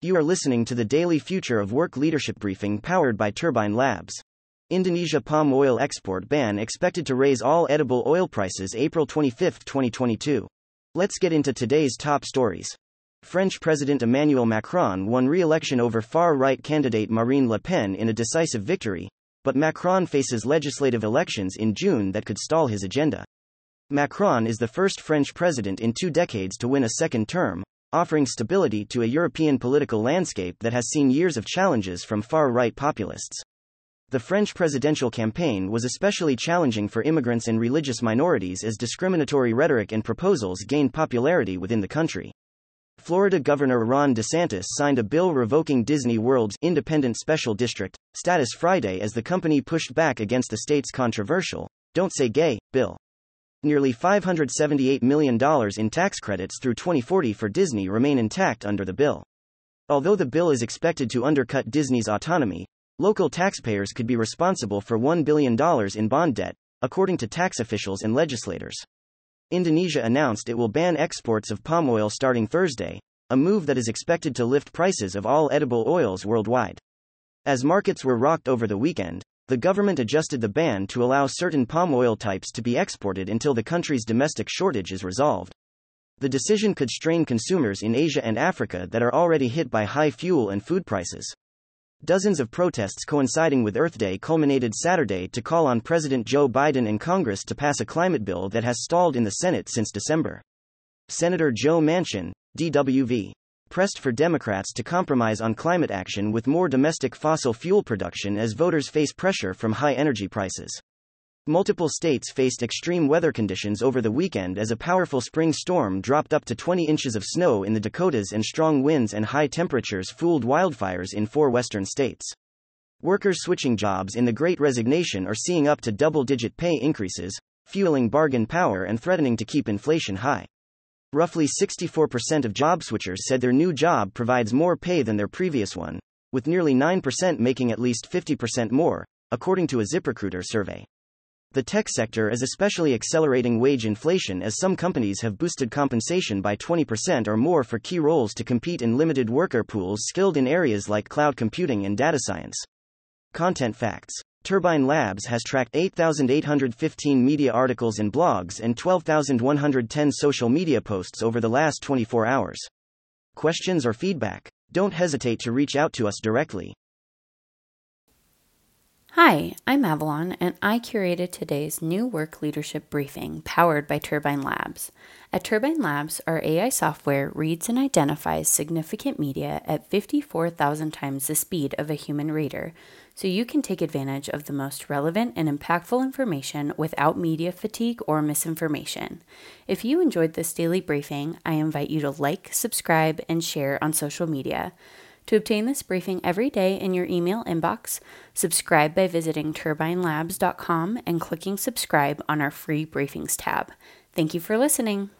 You are listening to the daily Future of Work Leadership Briefing powered by Turbine Labs. Indonesia palm oil export ban expected to raise all edible oil prices April 25, 2022. Let's get into today's top stories. French President Emmanuel Macron won re election over far right candidate Marine Le Pen in a decisive victory, but Macron faces legislative elections in June that could stall his agenda. Macron is the first French president in two decades to win a second term, offering stability to a European political landscape that has seen years of challenges from far right populists. The French presidential campaign was especially challenging for immigrants and religious minorities as discriminatory rhetoric and proposals gained popularity within the country. Florida Governor Ron DeSantis signed a bill revoking Disney World's independent special district status Friday as the company pushed back against the state's controversial Don't Say Gay bill. Nearly $578 million in tax credits through 2040 for Disney remain intact under the bill. Although the bill is expected to undercut Disney's autonomy, local taxpayers could be responsible for $1 billion in bond debt, according to tax officials and legislators. Indonesia announced it will ban exports of palm oil starting Thursday, a move that is expected to lift prices of all edible oils worldwide. As markets were rocked over the weekend, the government adjusted the ban to allow certain palm oil types to be exported until the country's domestic shortage is resolved. The decision could strain consumers in Asia and Africa that are already hit by high fuel and food prices. Dozens of protests coinciding with Earth Day culminated Saturday to call on President Joe Biden and Congress to pass a climate bill that has stalled in the Senate since December. Senator Joe Manchin, DWV, pressed for Democrats to compromise on climate action with more domestic fossil fuel production as voters face pressure from high energy prices. Multiple states faced extreme weather conditions over the weekend as a powerful spring storm dropped up to 20 inches of snow in the Dakotas and strong winds and high temperatures fueled wildfires in four western states. Workers switching jobs in the Great Resignation are seeing up to double digit pay increases, fueling bargain power and threatening to keep inflation high. Roughly 64% of job switchers said their new job provides more pay than their previous one, with nearly 9% making at least 50% more, according to a ZipRecruiter survey. The tech sector is especially accelerating wage inflation as some companies have boosted compensation by 20% or more for key roles to compete in limited worker pools skilled in areas like cloud computing and data science. Content facts Turbine Labs has tracked 8,815 media articles and blogs and 12,110 social media posts over the last 24 hours. Questions or feedback? Don't hesitate to reach out to us directly. Hi, I'm Avalon, and I curated today's new work leadership briefing powered by Turbine Labs. At Turbine Labs, our AI software reads and identifies significant media at 54,000 times the speed of a human reader, so you can take advantage of the most relevant and impactful information without media fatigue or misinformation. If you enjoyed this daily briefing, I invite you to like, subscribe, and share on social media. To obtain this briefing every day in your email inbox, subscribe by visiting turbinelabs.com and clicking subscribe on our free briefings tab. Thank you for listening.